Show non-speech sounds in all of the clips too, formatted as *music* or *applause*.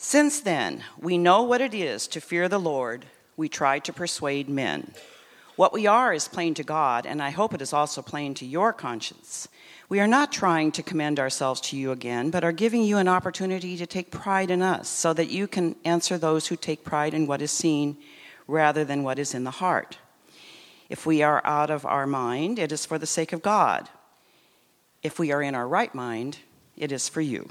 Since then, we know what it is to fear the Lord. We try to persuade men. What we are is plain to God, and I hope it is also plain to your conscience. We are not trying to commend ourselves to you again, but are giving you an opportunity to take pride in us, so that you can answer those who take pride in what is seen rather than what is in the heart. If we are out of our mind, it is for the sake of God. If we are in our right mind, it is for you.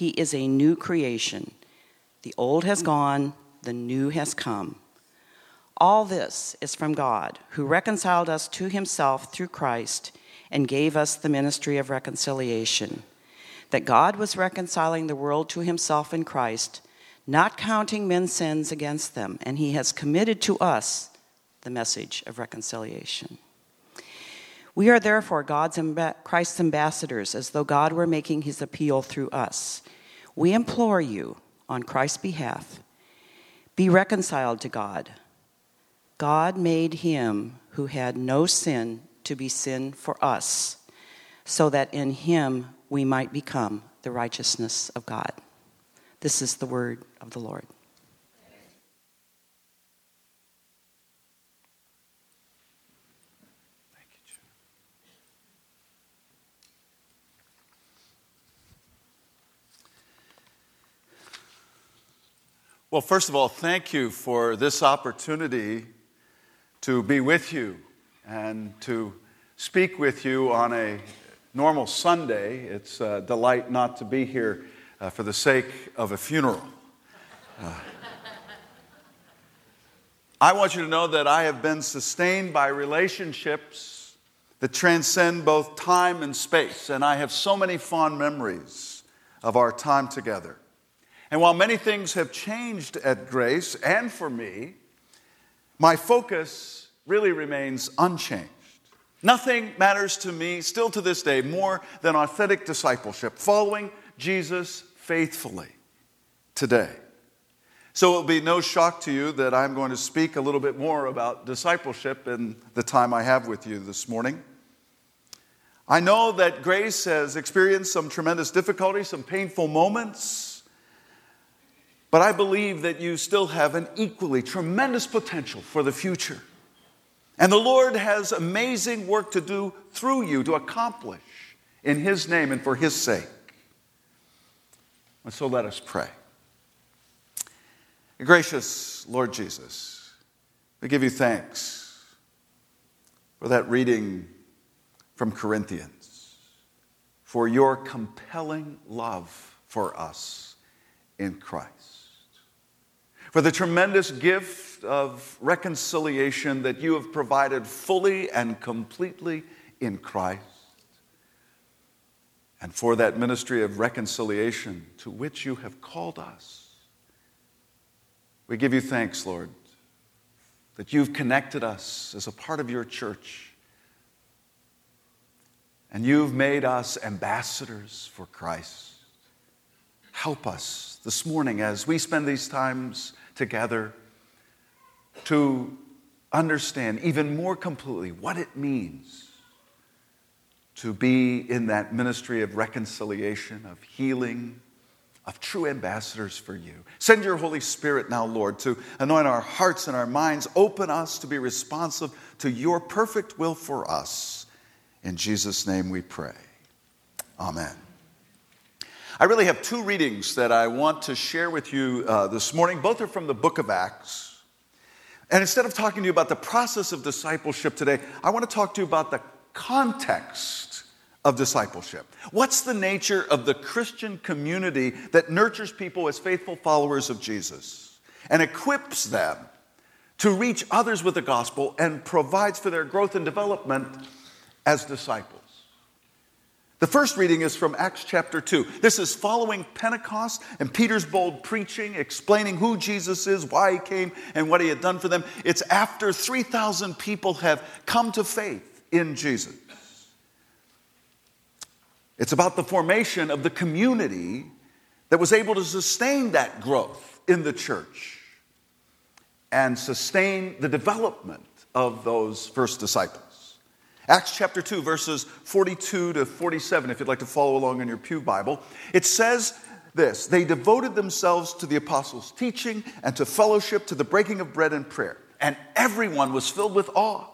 he is a new creation. The old has gone, the new has come. All this is from God, who reconciled us to himself through Christ and gave us the ministry of reconciliation. That God was reconciling the world to himself in Christ, not counting men's sins against them, and he has committed to us the message of reconciliation. We are therefore God's and Christ's ambassadors, as though God were making his appeal through us. We implore you, on Christ's behalf, be reconciled to God. God made him who had no sin to be sin for us, so that in him we might become the righteousness of God. This is the word of the Lord. Well, first of all, thank you for this opportunity to be with you and to speak with you on a normal Sunday. It's a delight not to be here uh, for the sake of a funeral. Uh, I want you to know that I have been sustained by relationships that transcend both time and space, and I have so many fond memories of our time together. And while many things have changed at Grace and for me, my focus really remains unchanged. Nothing matters to me, still to this day, more than authentic discipleship, following Jesus faithfully today. So it will be no shock to you that I'm going to speak a little bit more about discipleship in the time I have with you this morning. I know that Grace has experienced some tremendous difficulties, some painful moments but I believe that you still have an equally tremendous potential for the future. And the Lord has amazing work to do through you to accomplish in His name and for His sake. And so let us pray. Gracious Lord Jesus, we give you thanks for that reading from Corinthians, for your compelling love for us in Christ for the tremendous gift of reconciliation that you have provided fully and completely in Christ, and for that ministry of reconciliation to which you have called us. We give you thanks, Lord, that you've connected us as a part of your church. And you've made us ambassadors for Christ. Help us this morning as we spend these times together to understand even more completely what it means to be in that ministry of reconciliation, of healing, of true ambassadors for you. Send your Holy Spirit now, Lord, to anoint our hearts and our minds, open us to be responsive to your perfect will for us. In Jesus' name we pray. Amen. I really have two readings that I want to share with you uh, this morning. Both are from the book of Acts. And instead of talking to you about the process of discipleship today, I want to talk to you about the context of discipleship. What's the nature of the Christian community that nurtures people as faithful followers of Jesus and equips them to reach others with the gospel and provides for their growth and development as disciples? The first reading is from Acts chapter 2. This is following Pentecost and Peter's bold preaching, explaining who Jesus is, why he came, and what he had done for them. It's after 3,000 people have come to faith in Jesus. It's about the formation of the community that was able to sustain that growth in the church and sustain the development of those first disciples. Acts chapter 2, verses 42 to 47, if you'd like to follow along in your Pew Bible. It says this They devoted themselves to the apostles' teaching and to fellowship, to the breaking of bread and prayer. And everyone was filled with awe.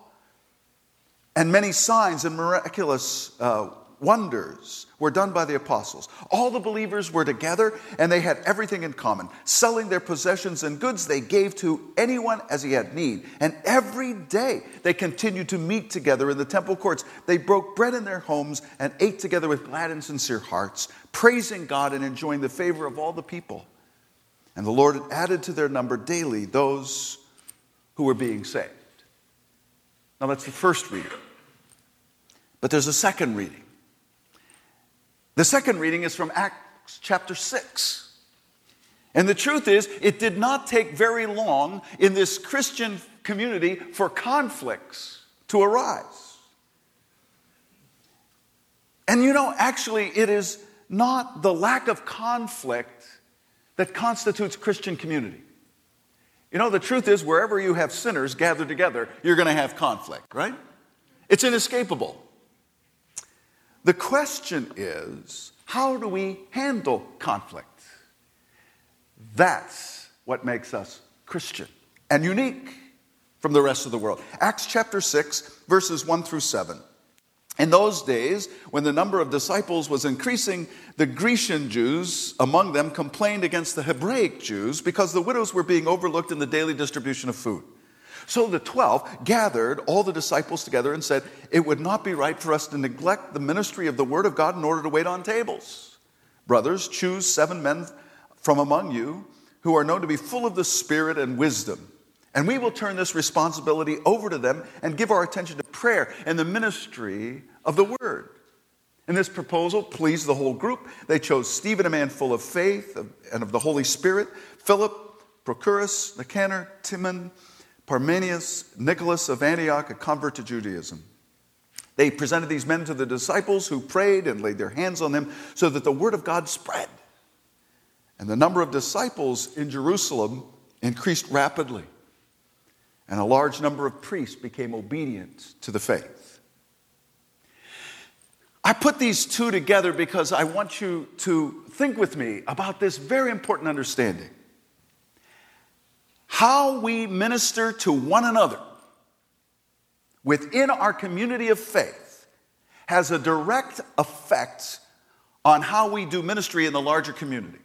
And many signs and miraculous uh, wonders were done by the apostles. All the believers were together and they had everything in common. Selling their possessions and goods, they gave to anyone as he had need. And every day they continued to meet together in the temple courts. They broke bread in their homes and ate together with glad and sincere hearts, praising God and enjoying the favor of all the people. And the Lord added to their number daily those who were being saved. Now that's the first reading. But there's a second reading. The second reading is from Acts chapter 6. And the truth is, it did not take very long in this Christian community for conflicts to arise. And you know, actually, it is not the lack of conflict that constitutes Christian community. You know, the truth is, wherever you have sinners gathered together, you're going to have conflict, right? It's inescapable. The question is how do we handle conflict? That's what makes us Christian and unique from the rest of the world. Acts chapter 6, verses 1 through 7. In those days, when the number of disciples was increasing, the Grecian Jews among them complained against the Hebraic Jews because the widows were being overlooked in the daily distribution of food. So the 12 gathered all the disciples together and said, It would not be right for us to neglect the ministry of the Word of God in order to wait on tables. Brothers, choose seven men from among you who are known to be full of the Spirit and wisdom. And we will turn this responsibility over to them and give our attention to prayer and the ministry of the Word. And this proposal pleased the whole group. They chose Stephen, a man full of faith and of the Holy Spirit, Philip, Procorus, Nicanor, Timon, Parmenius, Nicholas of Antioch, a convert to Judaism. They presented these men to the disciples who prayed and laid their hands on them so that the word of God spread. And the number of disciples in Jerusalem increased rapidly. And a large number of priests became obedient to the faith. I put these two together because I want you to think with me about this very important understanding how we minister to one another within our community of faith has a direct effect on how we do ministry in the larger community.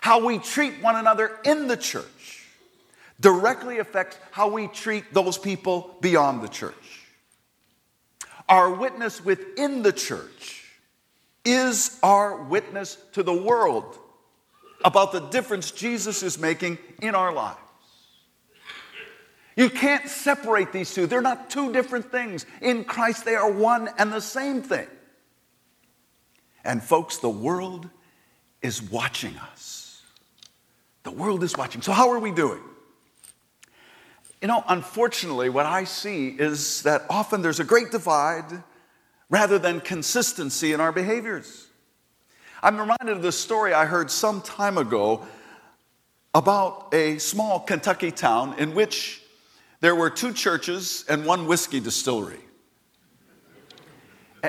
How we treat one another in the church directly affects how we treat those people beyond the church. Our witness within the church is our witness to the world about the difference Jesus is making in our lives. You can't separate these two. They're not two different things. In Christ, they are one and the same thing. And, folks, the world is watching us. The world is watching. So, how are we doing? You know, unfortunately, what I see is that often there's a great divide rather than consistency in our behaviors. I'm reminded of the story I heard some time ago about a small Kentucky town in which there were two churches and one whiskey distillery.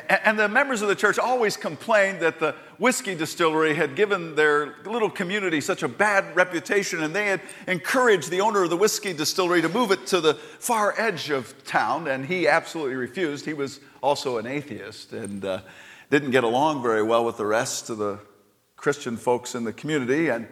And the members of the church always complained that the whiskey distillery had given their little community such a bad reputation, and they had encouraged the owner of the whiskey distillery to move it to the far edge of town, and he absolutely refused. He was also an atheist, and uh, didn't get along very well with the rest of the Christian folks in the community. And,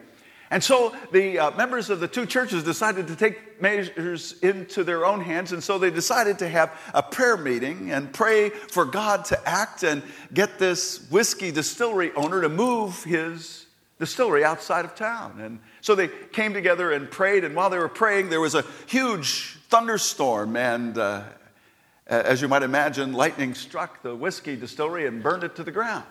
and so the uh, members of the two churches decided to take measures into their own hands. And so they decided to have a prayer meeting and pray for God to act and get this whiskey distillery owner to move his distillery outside of town. And so they came together and prayed. And while they were praying, there was a huge thunderstorm. And uh, As you might imagine, lightning struck the whiskey distillery and burned it to the ground.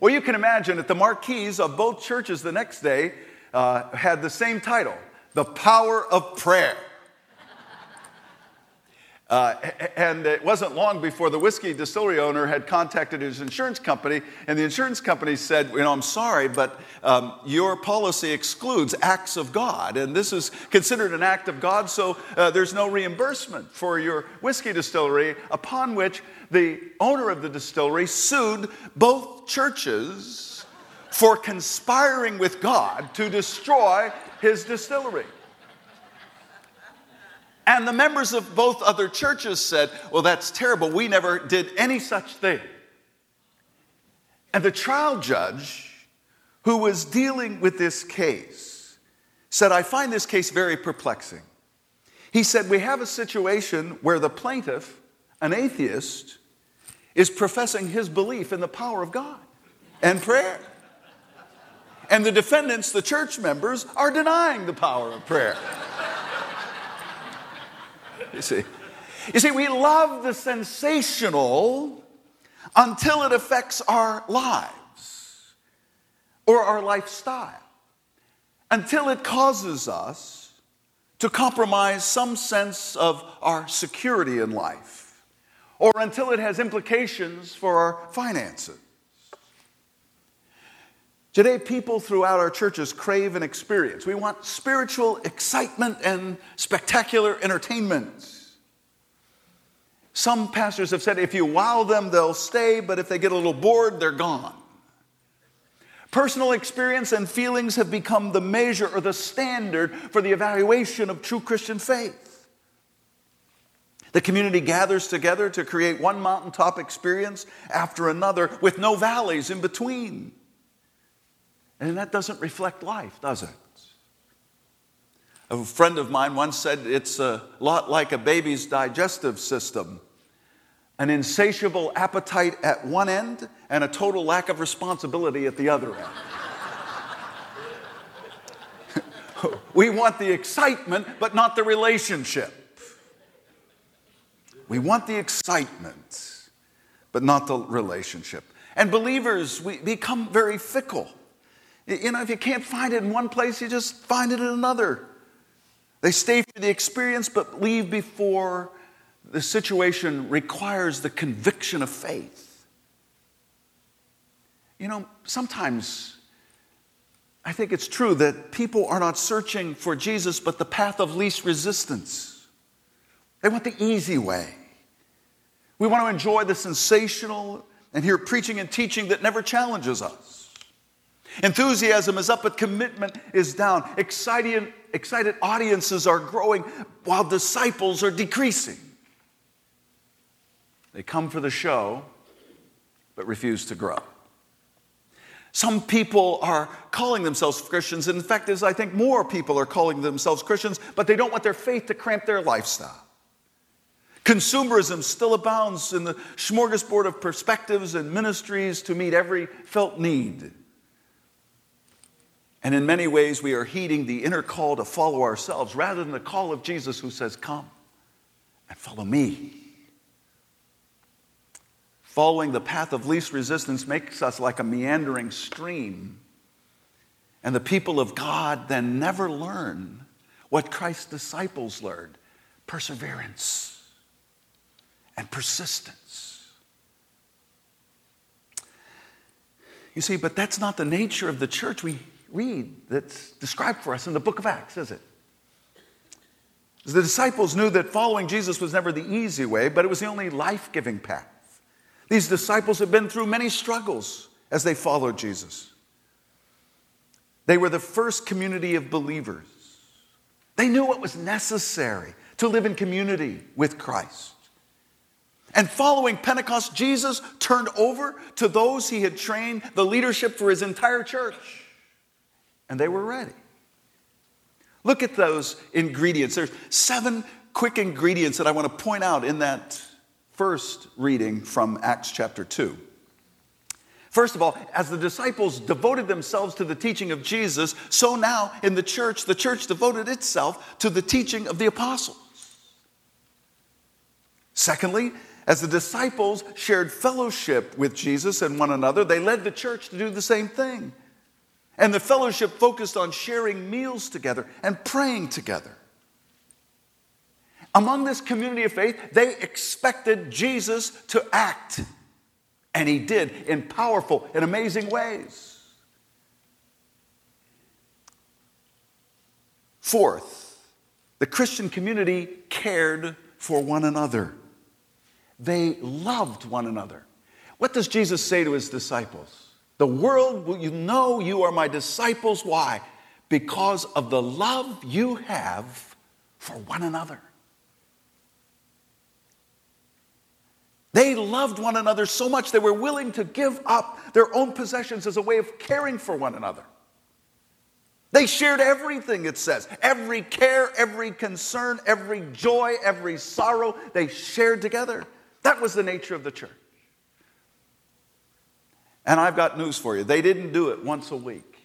Well, you can imagine that the marquees of both churches the next day uh, had the same title The Power of Prayer. Uh, and it wasn't long before the whiskey distillery owner had contacted his insurance company, and the insurance company said, You know, I'm sorry, but um, your policy excludes acts of God, and this is considered an act of God, so uh, there's no reimbursement for your whiskey distillery. Upon which the owner of the distillery sued both churches for conspiring with God to destroy his distillery. And the members of both other churches said, Well, that's terrible. We never did any such thing. And the trial judge who was dealing with this case said, I find this case very perplexing. He said, We have a situation where the plaintiff, an atheist, is professing his belief in the power of God and prayer. And the defendants, the church members, are denying the power of prayer. You see, you see, we love the sensational until it affects our lives or our lifestyle, until it causes us to compromise some sense of our security in life, or until it has implications for our finances. Today, people throughout our churches crave an experience. We want spiritual excitement and spectacular entertainment. Some pastors have said if you wow them, they'll stay, but if they get a little bored, they're gone. Personal experience and feelings have become the measure or the standard for the evaluation of true Christian faith. The community gathers together to create one mountaintop experience after another with no valleys in between. And that doesn't reflect life, does it? A friend of mine once said it's a lot like a baby's digestive system an insatiable appetite at one end and a total lack of responsibility at the other end. *laughs* we want the excitement, but not the relationship. We want the excitement, but not the relationship. And believers, we become very fickle. You know, if you can't find it in one place, you just find it in another. They stay for the experience but leave before the situation requires the conviction of faith. You know, sometimes I think it's true that people are not searching for Jesus but the path of least resistance. They want the easy way. We want to enjoy the sensational and hear preaching and teaching that never challenges us. Enthusiasm is up, but commitment is down. Excited, excited audiences are growing while disciples are decreasing. They come for the show, but refuse to grow. Some people are calling themselves Christians. And in fact, as I think more people are calling themselves Christians, but they don't want their faith to cramp their lifestyle. Consumerism still abounds in the smorgasbord of perspectives and ministries to meet every felt need. And in many ways, we are heeding the inner call to follow ourselves rather than the call of Jesus who says, Come and follow me. Following the path of least resistance makes us like a meandering stream. And the people of God then never learn what Christ's disciples learned perseverance and persistence. You see, but that's not the nature of the church. We read that's described for us in the book of Acts, is it? The disciples knew that following Jesus was never the easy way, but it was the only life giving path. These disciples had been through many struggles as they followed Jesus. They were the first community of believers. They knew what was necessary to live in community with Christ. And following Pentecost, Jesus turned over to those he had trained the leadership for his entire church and they were ready. Look at those ingredients. There's seven quick ingredients that I want to point out in that first reading from Acts chapter 2. First of all, as the disciples devoted themselves to the teaching of Jesus, so now in the church, the church devoted itself to the teaching of the apostles. Secondly, as the disciples shared fellowship with Jesus and one another, they led the church to do the same thing. And the fellowship focused on sharing meals together and praying together. Among this community of faith, they expected Jesus to act. And he did in powerful and amazing ways. Fourth, the Christian community cared for one another. They loved one another. What does Jesus say to his disciples? The world will you know you are my disciples. Why? Because of the love you have for one another. They loved one another so much they were willing to give up their own possessions as a way of caring for one another. They shared everything, it says. Every care, every concern, every joy, every sorrow, they shared together. That was the nature of the church. And I've got news for you. They didn't do it once a week.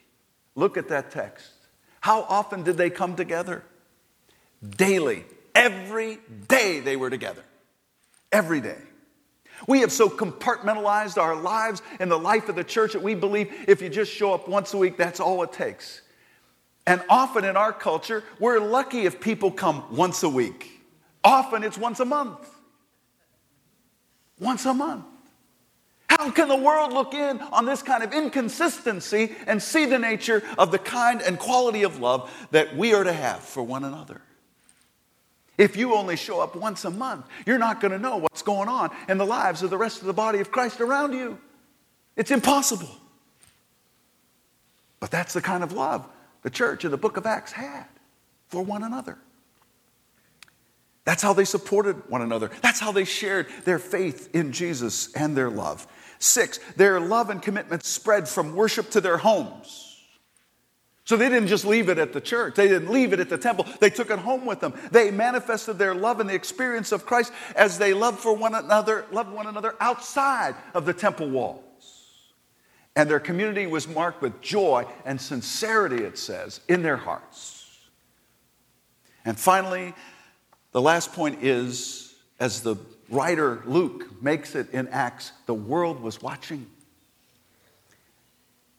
Look at that text. How often did they come together? Daily. Every day they were together. Every day. We have so compartmentalized our lives and the life of the church that we believe if you just show up once a week, that's all it takes. And often in our culture, we're lucky if people come once a week. Often it's once a month. Once a month. How can the world look in on this kind of inconsistency and see the nature of the kind and quality of love that we are to have for one another? If you only show up once a month, you're not going to know what's going on in the lives of the rest of the body of Christ around you. It's impossible. But that's the kind of love the church in the book of Acts had for one another. That's how they supported one another. That's how they shared their faith in Jesus and their love. Six, their love and commitment spread from worship to their homes. So they didn't just leave it at the church. They didn't leave it at the temple. They took it home with them. They manifested their love and the experience of Christ as they loved for one another, loved one another outside of the temple walls. And their community was marked with joy and sincerity, it says, in their hearts. And finally, the last point is as the writer Luke makes it in Acts, the world was watching.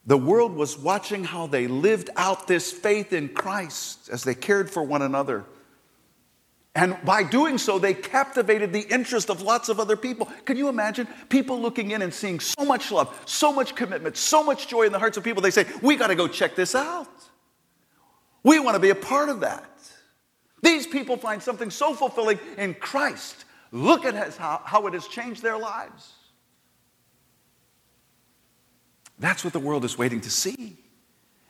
The world was watching how they lived out this faith in Christ as they cared for one another. And by doing so, they captivated the interest of lots of other people. Can you imagine people looking in and seeing so much love, so much commitment, so much joy in the hearts of people? They say, We got to go check this out. We want to be a part of that. These people find something so fulfilling in Christ. Look at how, how it has changed their lives. That's what the world is waiting to see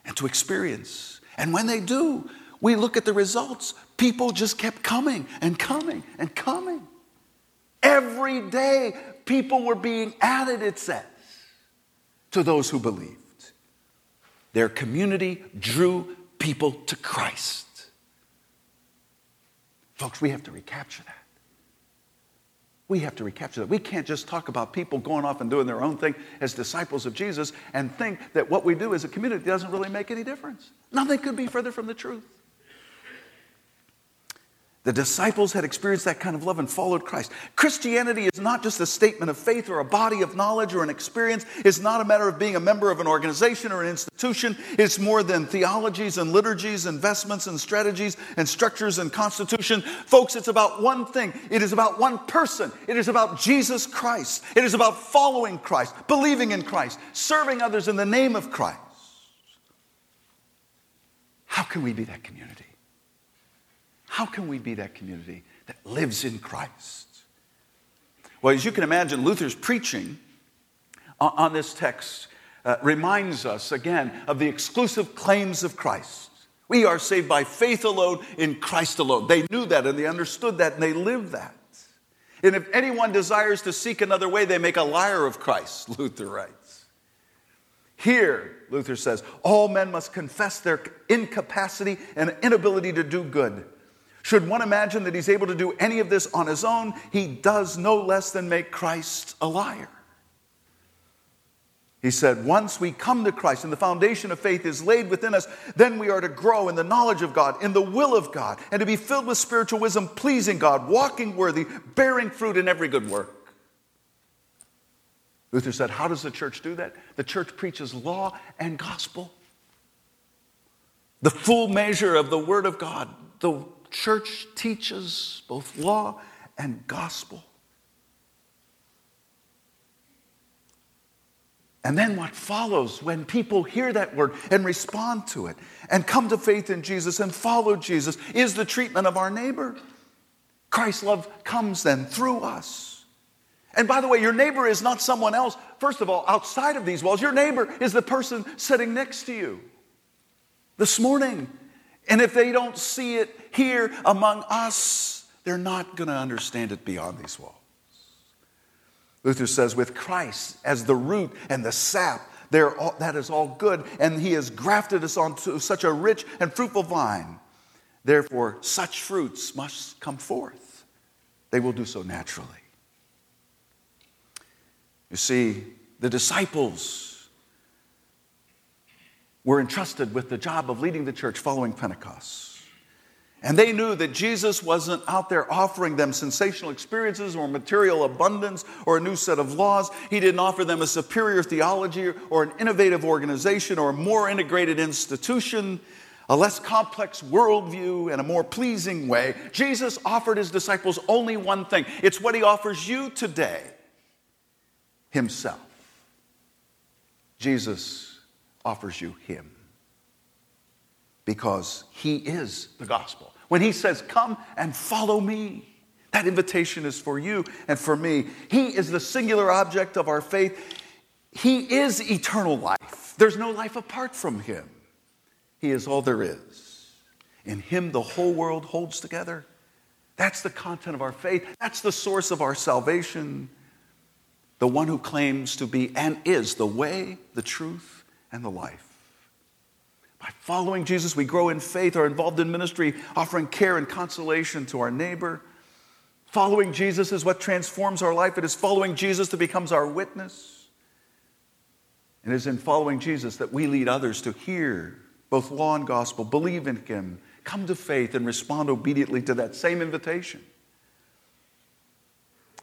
and to experience. And when they do, we look at the results. People just kept coming and coming and coming. Every day, people were being added, it says, to those who believed. Their community drew people to Christ. Folks, we have to recapture that. We have to recapture that. We can't just talk about people going off and doing their own thing as disciples of Jesus and think that what we do as a community doesn't really make any difference. Nothing could be further from the truth. The disciples had experienced that kind of love and followed Christ. Christianity is not just a statement of faith or a body of knowledge or an experience. It's not a matter of being a member of an organization or an institution. It's more than theologies and liturgies, investments and strategies and structures and constitution. Folks, it's about one thing. It is about one person. It is about Jesus Christ. It is about following Christ, believing in Christ, serving others in the name of Christ. How can we be that community? How can we be that community that lives in Christ? Well, as you can imagine, Luther's preaching on this text uh, reminds us again of the exclusive claims of Christ. We are saved by faith alone in Christ alone. They knew that and they understood that and they lived that. And if anyone desires to seek another way, they make a liar of Christ, *laughs* Luther writes. Here, Luther says, all men must confess their incapacity and inability to do good. Should one imagine that he's able to do any of this on his own, he does no less than make Christ a liar. He said, Once we come to Christ and the foundation of faith is laid within us, then we are to grow in the knowledge of God, in the will of God, and to be filled with spiritual wisdom, pleasing God, walking worthy, bearing fruit in every good work. Luther said, How does the church do that? The church preaches law and gospel. The full measure of the Word of God. The church teaches both law and gospel. And then what follows when people hear that word and respond to it and come to faith in Jesus and follow Jesus is the treatment of our neighbor. Christ's love comes then through us. And by the way, your neighbor is not someone else. First of all, outside of these walls, your neighbor is the person sitting next to you this morning. And if they don't see it here among us, they're not going to understand it beyond these walls. Luther says, with Christ as the root and the sap, all, that is all good, and he has grafted us onto such a rich and fruitful vine. Therefore, such fruits must come forth. They will do so naturally. You see, the disciples were entrusted with the job of leading the church following Pentecost. And they knew that Jesus wasn't out there offering them sensational experiences or material abundance or a new set of laws. He didn't offer them a superior theology or an innovative organization or a more integrated institution, a less complex worldview, and a more pleasing way. Jesus offered his disciples only one thing it's what he offers you today Himself. Jesus offers you Him because He is the gospel. When he says, Come and follow me, that invitation is for you and for me. He is the singular object of our faith. He is eternal life. There's no life apart from him. He is all there is. In him, the whole world holds together. That's the content of our faith. That's the source of our salvation. The one who claims to be and is the way, the truth, and the life. By following Jesus, we grow in faith, are involved in ministry, offering care and consolation to our neighbor. Following Jesus is what transforms our life. It is following Jesus that becomes our witness. And It is in following Jesus that we lead others to hear both law and gospel, believe in Him, come to faith, and respond obediently to that same invitation.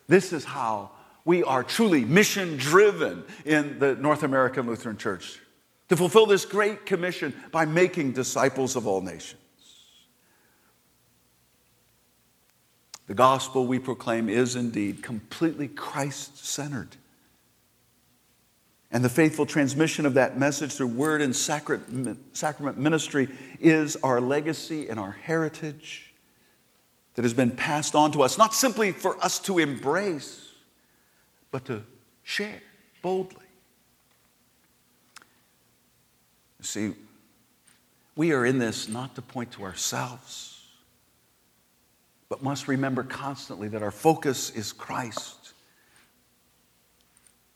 This is how we are truly mission driven in the North American Lutheran Church to fulfill this great commission by making disciples of all nations. The gospel we proclaim is indeed completely Christ centered. And the faithful transmission of that message through word and sacrament ministry is our legacy and our heritage that has been passed on to us, not simply for us to embrace, but to share boldly. See, we are in this not to point to ourselves, but must remember constantly that our focus is Christ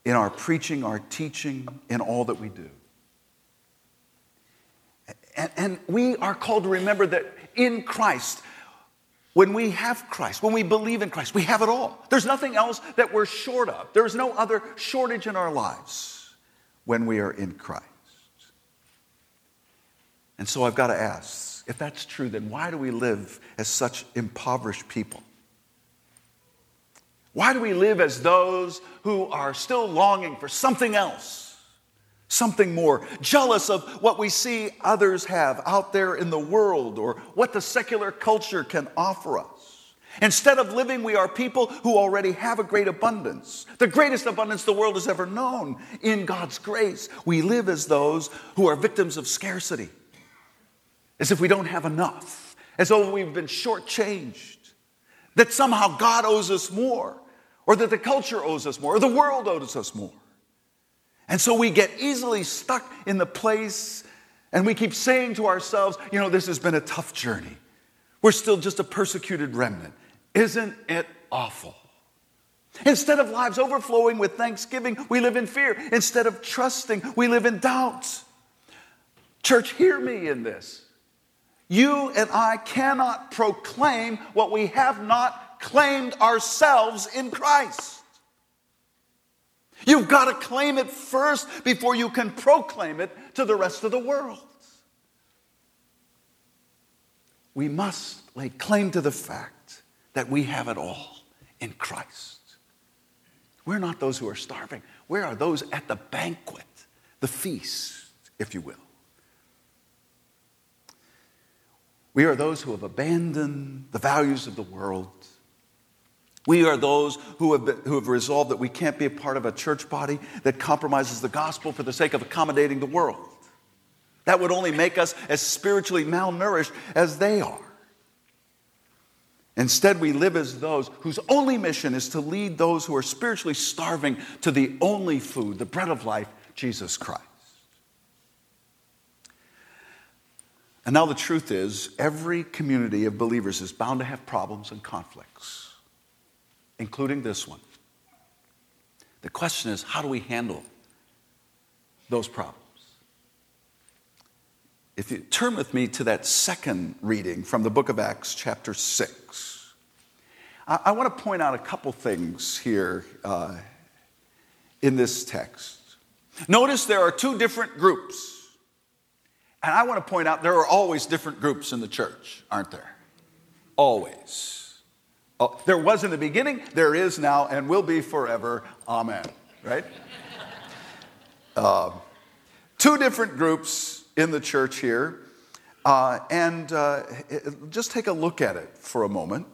in our preaching, our teaching, in all that we do. And, and, we are called to remember that in Christ, when we have Christ, when we believe in Christ, we have it all. There's nothing else that we're short of. There's no other shortage in our lives when we are in Christ. And so I've got to ask if that's true, then why do we live as such impoverished people? Why do we live as those who are still longing for something else, something more, jealous of what we see others have out there in the world or what the secular culture can offer us? Instead of living, we are people who already have a great abundance, the greatest abundance the world has ever known in God's grace. We live as those who are victims of scarcity as if we don't have enough, as though we've been shortchanged, that somehow God owes us more, or that the culture owes us more, or the world owes us more. And so we get easily stuck in the place and we keep saying to ourselves, you know, this has been a tough journey. We're still just a persecuted remnant. Isn't it awful? Instead of lives overflowing with thanksgiving, we live in fear. Instead of trusting, we live in doubt. Church, hear me in this. You and I cannot proclaim what we have not claimed ourselves in Christ. You've got to claim it first before you can proclaim it to the rest of the world. We must lay claim to the fact that we have it all in Christ. We're not those who are starving. We are those at the banquet, the feast, if you will. We are those who have abandoned the values of the world. We are those who have, been, who have resolved that we can't be a part of a church body that compromises the gospel for the sake of accommodating the world. That would only make us as spiritually malnourished as they are. Instead, we live as those whose only mission is to lead those who are spiritually starving to the only food, the bread of life, Jesus Christ. And now the truth is, every community of believers is bound to have problems and conflicts, including this one. The question is, how do we handle those problems? If you turn with me to that second reading from the book of Acts, chapter 6, I, I want to point out a couple things here uh, in this text. Notice there are two different groups. And I want to point out there are always different groups in the church, aren't there? Always. Oh, there was in the beginning, there is now, and will be forever. Amen. Right? Uh, *laughs* two different groups in the church here. Uh, and uh, just take a look at it for a moment.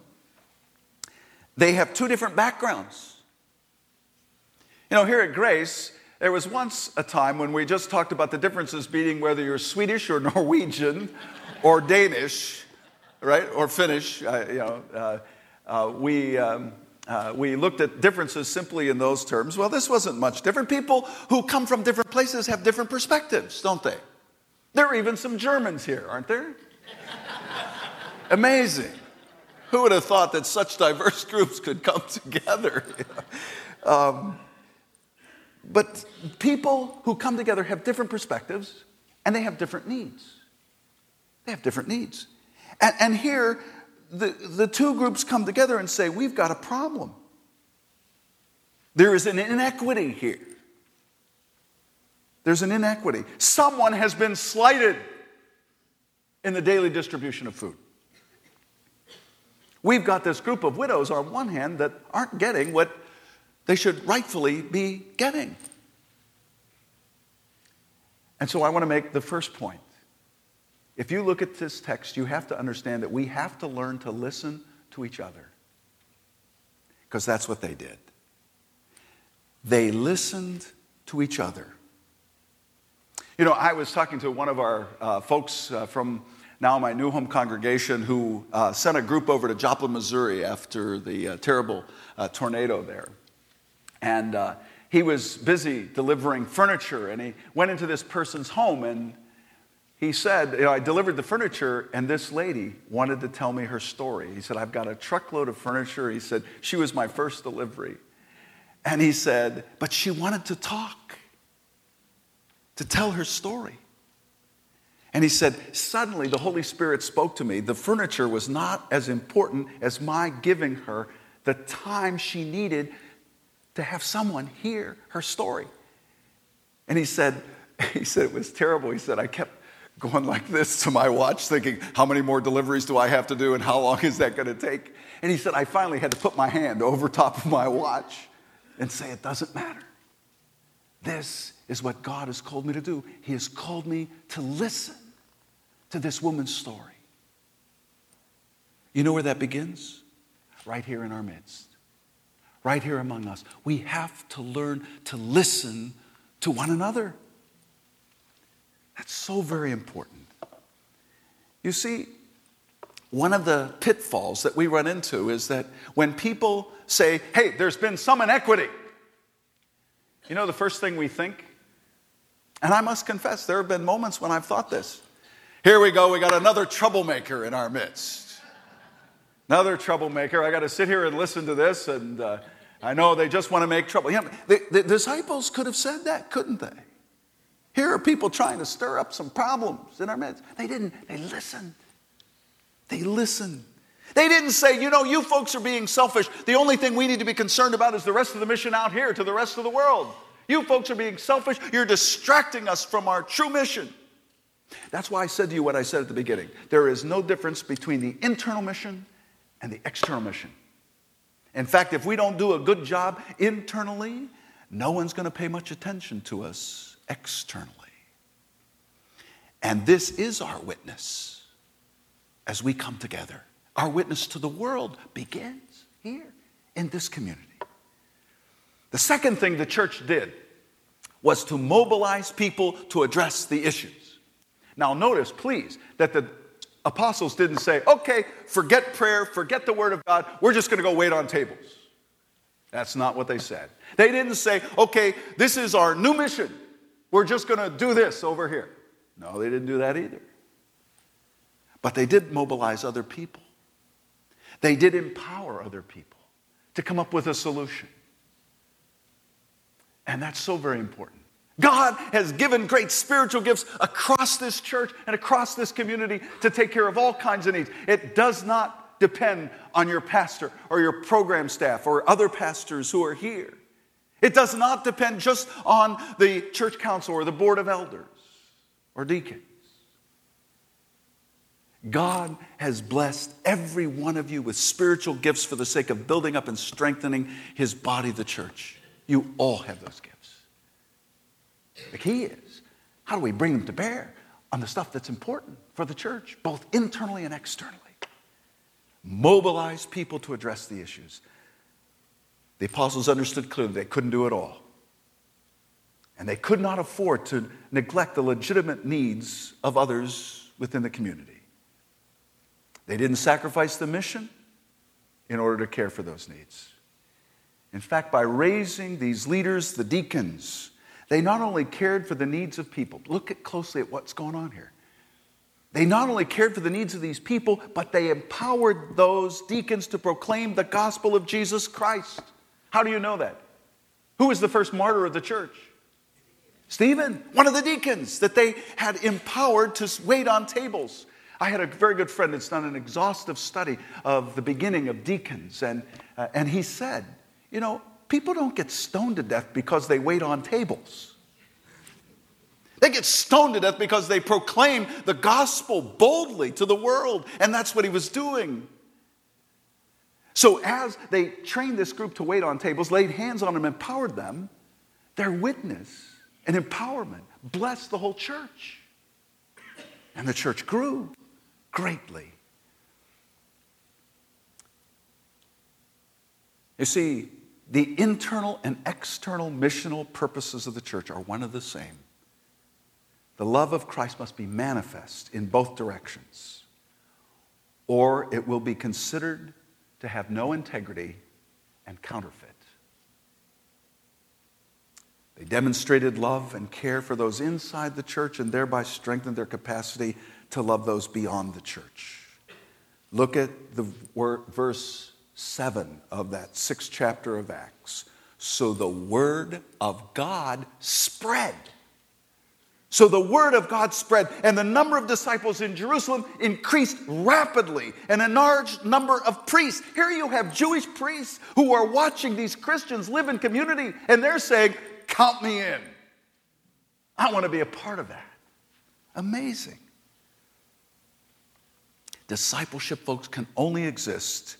They have two different backgrounds. You know, here at Grace, there was once a time when we just talked about the differences being whether you're Swedish or *laughs* Norwegian or Danish, right, or Finnish. Uh, you know, uh, uh, we. Um, uh, we looked at differences simply in those terms. Well, this wasn't much different. People who come from different places have different perspectives, don't they? There are even some Germans here, aren't there? *laughs* Amazing. Who would have thought that such diverse *laughs* groups could come together? um, but people who come together have different perspectives and they have different needs. They have different needs. And, and here, the, the two groups come together and say, We've got a problem. There is an inequity here. There's an inequity. Someone has been slighted in the daily distribution of food. We've got this group of widows on one hand that aren't getting what they should rightfully be getting. And so I want to make the first point. If you look at this text, you have to understand that we have to learn to listen to each other. Because that's what they did. They listened to each other. You know, I was talking to one of our uh, folks uh, from now my new home congregation who uh, sent a group over to Joplin, Missouri after the uh, terrible uh, tornado there. And uh, he was busy delivering furniture, and he went into this person's home and he said, you know, I delivered the furniture, and this lady wanted to tell me her story. He said, I've got a truckload of furniture. He said, she was my first delivery. And he said, but she wanted to talk to tell her story. And he said, Suddenly the Holy Spirit spoke to me. The furniture was not as important as my giving her the time she needed to have someone hear her story. And he said, *laughs* he said it was terrible. He said, I kept going like this to my watch, thinking, how many more deliveries do I have to do and how long is that going to take? And he said, I finally had to put my hand over top of my watch and say, it doesn't matter. This is what God has called me to do. He has called me to listen to this woman's story. You know where that begins? Right here in our midst, right here among us. We have to learn to listen to one another. That's so very important. You see, one of the pitfalls that we run into is that when people say, hey, there's been some inequity, you know the first thing we think? And I must confess, there have been moments when I've thought this. Here we go, we got another troublemaker in our midst. Another troublemaker. I got to sit here and listen to this, and uh, I know they just want to make trouble. Yeah, the, the disciples could have said that, couldn't they? Here are people trying to stir up some problems in our midst. They didn't, they listened. They listened. They didn't say, you know, you folks are being selfish. The only thing we need to be concerned about is the rest of the mission out here to the rest of the world. You folks are being selfish. You're distracting us from our true mission. That's why I said to you what I said at the beginning. There is no difference between the internal mission and the external mission. In fact, if we don't do a good job internally, no one's going to pay much attention to us externally. And this is our witness as we come together. Our witness to the world begins here in this community. The second thing the church did was to mobilize people to address the issues. Now, notice, please, that the apostles didn't say, okay, forget prayer, forget the word of God, we're just going to go wait on tables. That's not what they said. They didn't say, okay, this is our new mission. We're just going to do this over here. No, they didn't do that either. But they did mobilize other people. They did empower other people to come up with a solution. And that's so very important. God has given great spiritual gifts across this church and across this community to take care of all kinds of needs. It does not depend on your pastor or your program staff or other pastors who are here. It does not depend just on the church council or the board of elders or deacons. God has blessed every one of you with spiritual gifts for the sake of building up and strengthening his body, the church. You all have those gifts. The key is how do we bring them to bear on the stuff that's important for the church, both internally and externally? Mobilize people to address the issues. The apostles understood clearly they couldn't do it all. And they could not afford to neglect the legitimate needs of others within the community. They didn't sacrifice the mission in order to care for those needs. In fact, by raising these leaders, the deacons, they not only cared for the needs of people, look at closely at what's going on here. They not only cared for the needs of these people, but they empowered those deacons to proclaim the gospel of Jesus Christ. How do you know that? Who was the first martyr of the church? Stephen, one of the deacons that they had empowered to wait on tables. I had a very good friend that's done an exhaustive study of the beginning of deacons, and, uh, and he said, You know, people don't get stoned to death because they wait on tables. They get stoned to death because they proclaim the gospel boldly to the world, and that's what he was doing. So, as they trained this group to wait on tables, laid hands on them, empowered them, their witness and empowerment blessed the whole church. And the church grew greatly. You see, the internal and external missional purposes of the church are one of the same. The love of Christ must be manifest in both directions, or it will be considered to have no integrity and counterfeit. They demonstrated love and care for those inside the church and thereby strengthened their capacity to love those beyond the church. Look at the verse 7 of that sixth chapter of Acts. So the word of God spread. So the word of God spread, and the number of disciples in Jerusalem increased rapidly, and a large number of priests. Here you have Jewish priests who are watching these Christians live in community, and they're saying, Count me in. I want to be a part of that. Amazing. Discipleship, folks, can only exist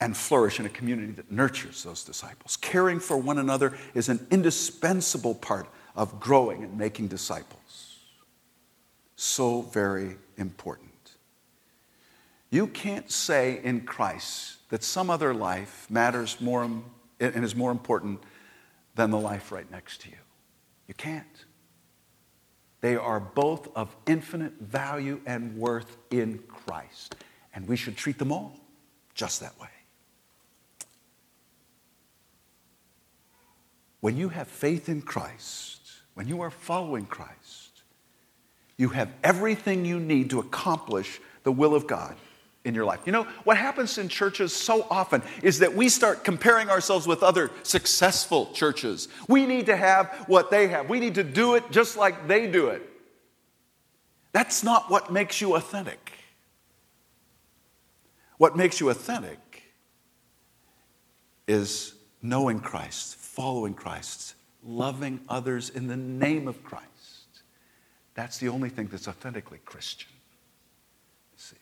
and flourish in a community that nurtures those disciples. Caring for one another is an indispensable part of growing and making disciples. So very important. You can't say in Christ that some other life matters more and is more important than the life right next to you. You can't. They are both of infinite value and worth in Christ, and we should treat them all just that way. When you have faith in Christ, when you are following Christ, you have everything you need to accomplish the will of God in your life. You know, what happens in churches so often is that we start comparing ourselves with other successful churches. We need to have what they have, we need to do it just like they do it. That's not what makes you authentic. What makes you authentic is knowing Christ, following Christ, loving others in the name of Christ. That's the only thing that's authentically Christian. See?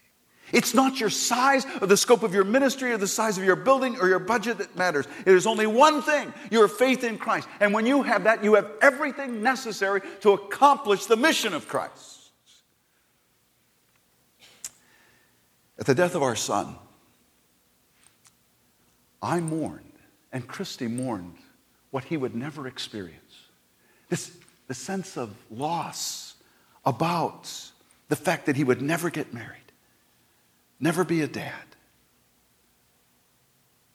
It's not your size or the scope of your ministry or the size of your building or your budget that matters. It is only one thing your faith in Christ. And when you have that, you have everything necessary to accomplish the mission of Christ. At the death of our son, I mourned, and Christy mourned what he would never experience. This the sense of loss about the fact that he would never get married, never be a dad,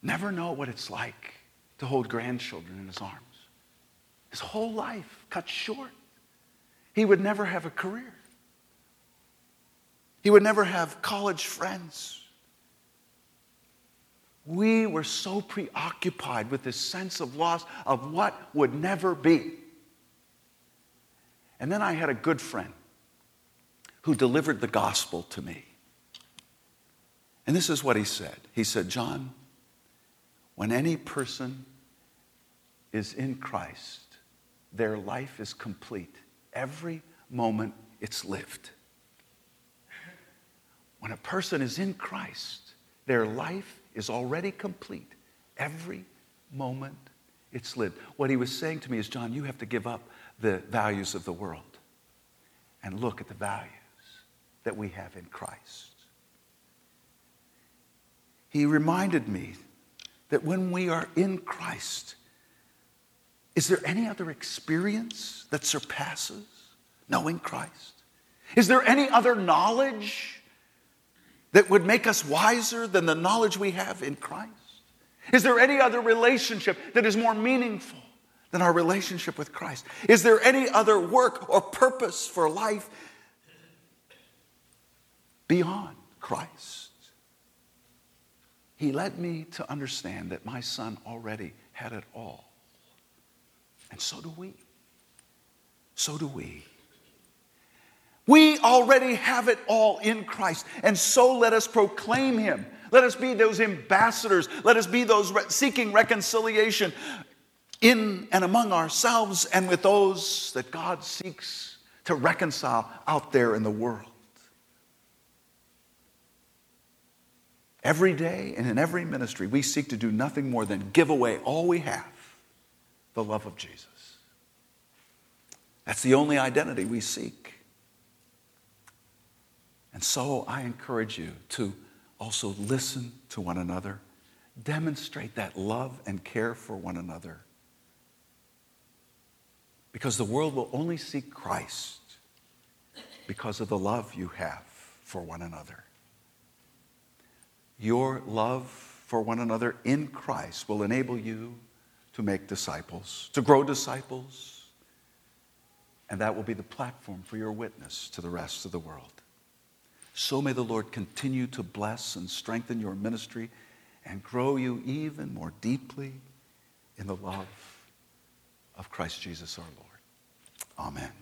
never know what it's like to hold grandchildren in his arms. His whole life cut short. He would never have a career. He would never have college friends. We were so preoccupied with this sense of loss of what would never be. And then I had a good friend who delivered the gospel to me. And this is what he said He said, John, when any person is in Christ, their life is complete. Every moment it's lived. When a person is in Christ, their life is already complete. Every moment it's lived. What he was saying to me is, John, you have to give up the values of the world and look at the values that we have in Christ. He reminded me that when we are in Christ, is there any other experience that surpasses knowing Christ? Is there any other knowledge that would make us wiser than the knowledge we have in Christ? Is there any other relationship that is more meaningful than our relationship with Christ? Is there any other work or purpose for life beyond Christ? He led me to understand that my son already had it all. And so do we. So do we. We already have it all in Christ. And so let us proclaim Him. Let us be those ambassadors. Let us be those re- seeking reconciliation in and among ourselves and with those that God seeks to reconcile out there in the world. Every day and in every ministry, we seek to do nothing more than give away all we have the love of Jesus. That's the only identity we seek. And so I encourage you to also listen to one another, demonstrate that love and care for one another. Because the world will only seek Christ because of the love you have for one another. Your love for one another in Christ will enable you to make disciples, to grow disciples, and that will be the platform for your witness to the rest of the world. So may the Lord continue to bless and strengthen your ministry and grow you even more deeply in the love of Christ Jesus our Lord. Amen.